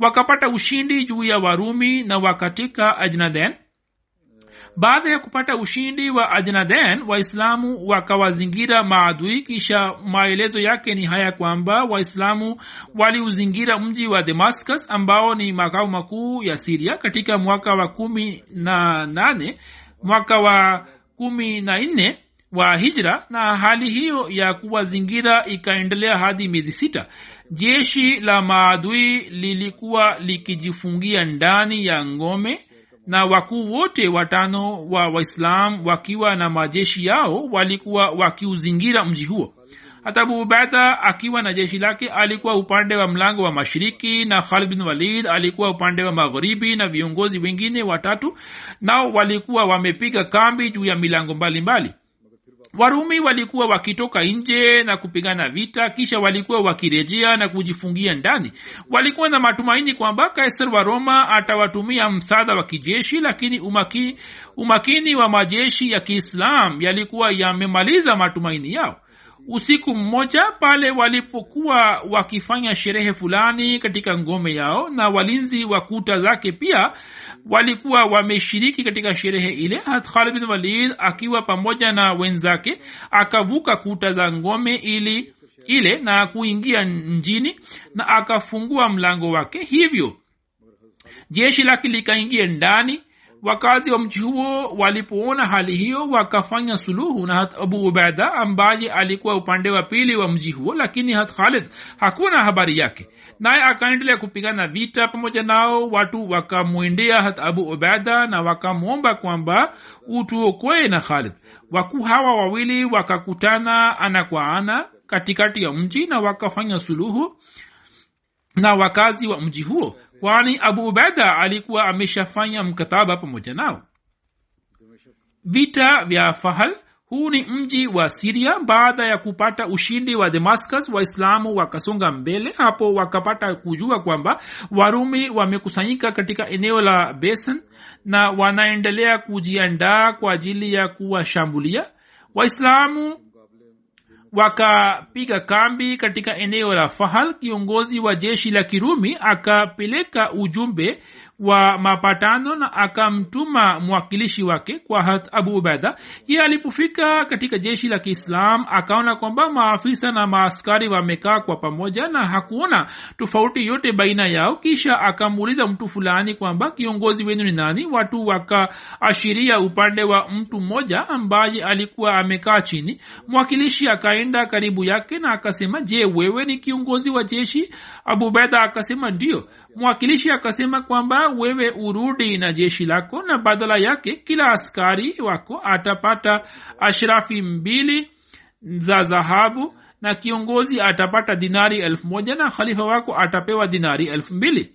wakapata ushindi juu ya warumi na wakatika ajnaden baada ya kupata ushindi wa ajnaden waislamu wakawazingira maadui kisha maelezo yake ni haya kwamba waislamu waliuzingira mji wa damascus ambao ni makao makuu ya siria katika mwaka wa kumi na nane mwaka wa kumi na nne wa hijra na hali hiyo ya kuwazingira ikaendelea hadi miezi sita. Jeshi la maadui lilikuwa likijifungia ndani ya ngome na wakuu wote watano wa waislam wakiwa na majeshi yao walikuwa wakiuzingira mji huo. Hata abu akiwa na jeshi lake alikuwa upande wa mlango wa mashiriki na khalid bin walid alikuwa upande wa magharibi na viongozi wengine watatu nao walikuwa wamepiga kambi juu ya milango mbalimbali. mbali warumi walikuwa wakitoka nje na kupigana vita kisha walikuwa wakirejea na kujifungia ndani. Walikuwa na matumaini kwamba kaisar wa roma atawatumia msaada wa kijeshi lakini umaki, umakini wa majeshi ya kiislam yalikuwa yamemaliza matumaini yao usiku mmoja pale walipokuwa wakifanya sherehe fulani katika ngome yao na walinzi wa kuta zake pia walikuwa wameshiriki katika sherehe ile khalid bin walid akiwa pamoja na wenzake akavuka kuta za ngome ili ile na kuingia njini na akafungua mlango wake. Hivyo jeshi lake likaingia ndani wakazi wa mji huo walipoona hali hiyo wakafanya suluhu na hat abu ubaida ambaye alikuwa upande wa pili wa mji huo lakini hat khalid hakuna habari yake. Naye akaendelea kupigana vita pamoja nao watu wakamwendea hat abu ubaida na wakamwomba kwamba utuokoe na khalid. Wakuu hawa wawili wakakutana ana kwa ana katikati ya mji na wakafanya suluhu na wakazi wa mji huo kwani abu ubaida alikuwa ameshafanya mkataba pamoja nao. Vita vya fahal huu ni mji wa siria baada ya kupata ushindi wa damascus waislamu wakasonga mbele hapo wakapata kujua kwamba warumi wamekusanyika katika eneo la besen na wanaendelea kujiandaa kwa ajili ya kuwashambulia. Waislamu wakapiga kambi katika eneo la fahal. Kiongozi wa jeshi la kirumi akapeleka ujumbe wa mapatano na akamtuma mwakilishi wake kwa hat abu ubaida ye alipofika katika jeshi la kiislam akaona kwamba maafisa na maaskari wamekaa kwa pamoja na hakuona tofauti yote baina yao. Kisha akamuuliza mtu fulani kwamba kiongozi wenu ni nani? Watu wakaashiria upande wa mtu mmoja ambaye alikuwa amekaa chini. Mwakilishi akaenda karibu yake na akasema je wewe ni kiongozi wa jeshi? Abu ubaida akasema ndio mwakilishi akasema kwamba wewe urudi na jeshi lako na badala yake kila askari wako atapata ashrafi mbili za dhahabu na kiongozi atapata dinari elfu moja na khalifa wako atapewa dinari elfu mbili.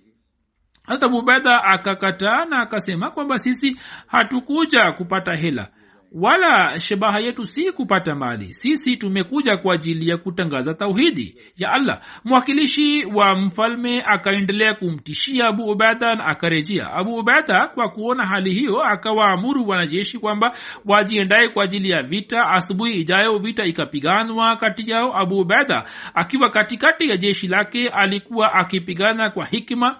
Hata mubedha akakataa na akasema kwamba sisi hatukuja kupata hela wala shabaha yetu si kupata mali. Sisi tumekuja kwa ajili ya kutangaza tauhidi ya allah. Mwakilishi wa mfalme akaendelea kumtishia abu ubaida na akarejea. Abu ubaida kwa kuona hali hiyo akawaamuru wanajeshi kwamba wajiendaye kwa ajili ya vita. Asubuhi ijayo vita ikapiganwa kati yao. Abu ubeda akiwa katikati ya jeshi lake alikuwa akipigana kwa hikma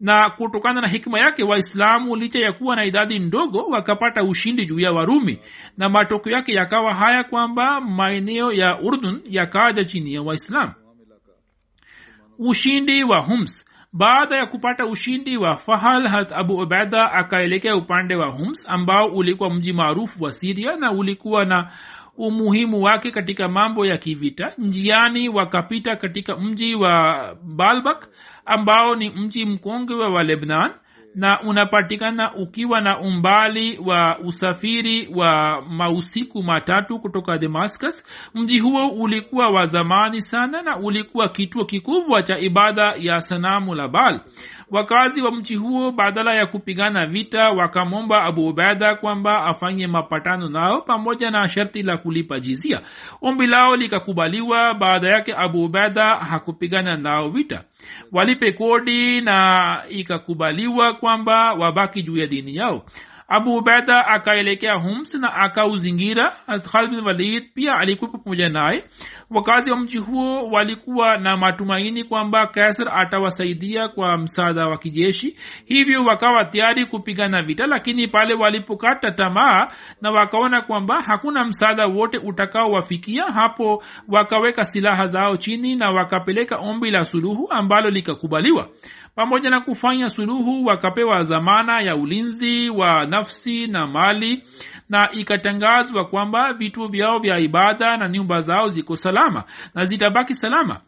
na kutokana na hikma yake waislamu licha ya kuwa na idadi ndogo wakapata ushindi juu ya warumi. Na matokeo yake yakawa haya kwamba maeneo ya urdun yakaja chini ya waislamu. Ushindi wa hums baada ya kupata ushindi wa fahal hat abu ubaida akaelekea upande wa hums ambao ulikuwa mji maarufu wa siria na ulikuwa na umuhimu wake katika mambo ya kivita. Njiani wakapita katika mji wa balbak ambao ni mji mkongwe wa lebnan na unapatikana ukiwa na umbali wa usafiri wa mausiku matatu kutoka damascus. Mji huo ulikuwa wa zamani sana na ulikuwa kituo kikubwa cha ibada ya sanamu la bal wakazi wa mchi huo badala ya kupigana vita wakamwomba abu ubaida kwamba afanye mapatano nao pamoja na sharti la kulipa jizia. Ombi lao likakubaliwa baada yake abu ubaida hakupigana nao vita. Walipe kodi na ikakubaliwa kwamba wabaki juu ya dini yao. Abu ubaida akaelekea hums na akauzingira. Khalid bin walid pia alikuwepo pamoja naye wakazi wa mji huo walikuwa na matumaini kwamba kaisar atawasaidia kwa msaada wa kijeshi hivyo wakawa tayari kupigana vita lakini pale walipokata tamaa na wakaona kwamba hakuna msaada wote utakaowafikia hapo wakaweka silaha zao chini na wakapeleka ombi la suluhu ambalo likakubaliwa pamoja na kufanya suluhu wakapewa zamana ya ulinzi wa nafsi na mali na ikatangazwa kwamba vituo vyao vya ibada na nyumba zao ziko salama na zitabaki salama.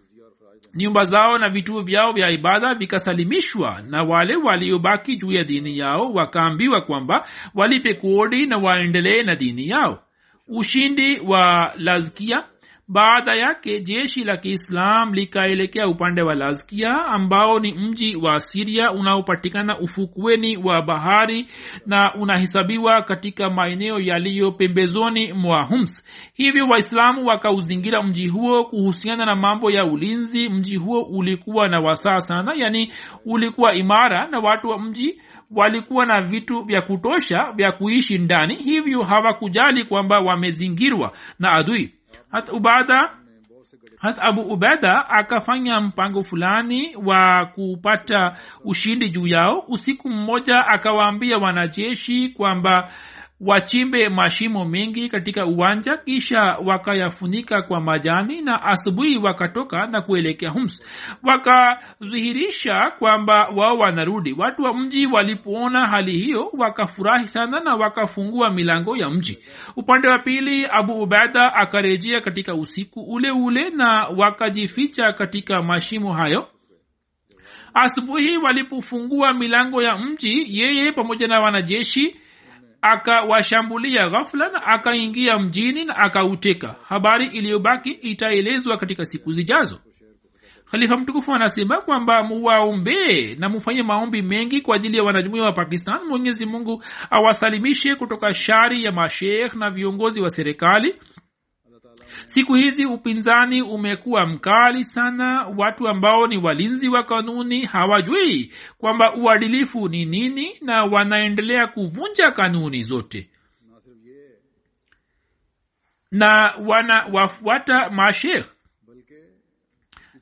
Nyumba zao na vituo vyao vya ibada vikasalimishwa na wale waliobaki juu ya dini yao wakaambiwa kwamba walipe kodi na waendelee na dini yao. Ushindi wa lazkia baada yake jeshi la kiislam likaelekea upande wa lazkia ambao ni mji wa siria unaopatikana ufukweni wa bahari na unahesabiwa katika maeneo yaliyo pembezoni mwa hums hivyo waislamu wakauzingira mji huo kuhusiana na mambo ya ulinzi. Mji huo ulikuwa na wasaa sana yani ulikuwa imara na watu wa mji walikuwa na vitu vya kutosha vya kuishi ndani. Hivyo hawakujali kwamba wamezingirwa na adui hata hata abu ubeda akafanya mpango fulani wa kupata ushindi juu yao. Usiku mmoja akawaambia wanajeshi kwamba wachimbe mashimo mengi katika uwanja kisha wakayafunika kwa majani na asubuhi wakatoka na kuelekea hums wakadhihirisha kwamba wao wanarudi. Watu wa mji walipoona hali hiyo wakafurahi sana na wakafungua milango ya mji. Upande wa pili abu ubada akarejea katika usiku ule ule na wakajificha katika mashimo hayo. Asubuhi walipofungua milango ya mji yeye pamoja na wanajeshi akawashambulia ghafla na akaingia mjini na akauteka. Habari iliyobaki itaelezwa katika siku zijazo. Khalifa mtukufu anasema kwamba muwaombee na mufanye maombi mengi kwa ajili ya wanajumuia wa pakistan. Mwenyezi mungu awasalimishe kutoka shari ya mashekh na viongozi wa serikali siku hizi upinzani umekuwa mkali sana. Watu ambao ni walinzi wa kanuni hawajui kwamba uadilifu ni nini na wanaendelea kuvunja kanuni zote. Na wanawafuata mashekh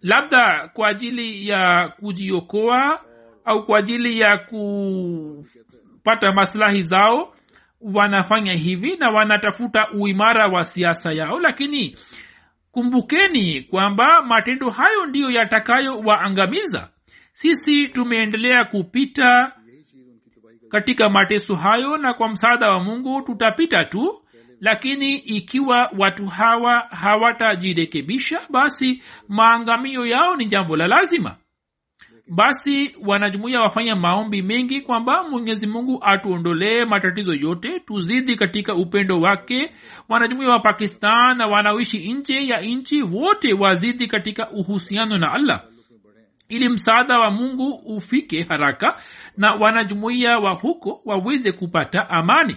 labda kwa ajili ya kujiokoa au kwa ajili ya kupata maslahi zao wanafanya hivi na wanatafuta uimara wa siasa yao. Lakini kumbukeni kwamba matendo hayo ndiyo yatakayowaangamiza sisi tumeendelea kupita katika mateso hayo na kwa msaada wa mungu tutapita tu. Lakini ikiwa watu hawa hawatajirekebisha basi maangamio yao ni jambo la lazima basi wanajumuia wafanya maombi mengi kwamba mwenyezi mungu atuondolee matatizo yote tuzidi katika upendo wake. Wanajumuia wa pakistan na wanaoishi nje ya nchi wote wazidi katika uhusiano na allah. Ili msaada wa mungu ufike haraka na wanajumuia wa huko waweze kupata amani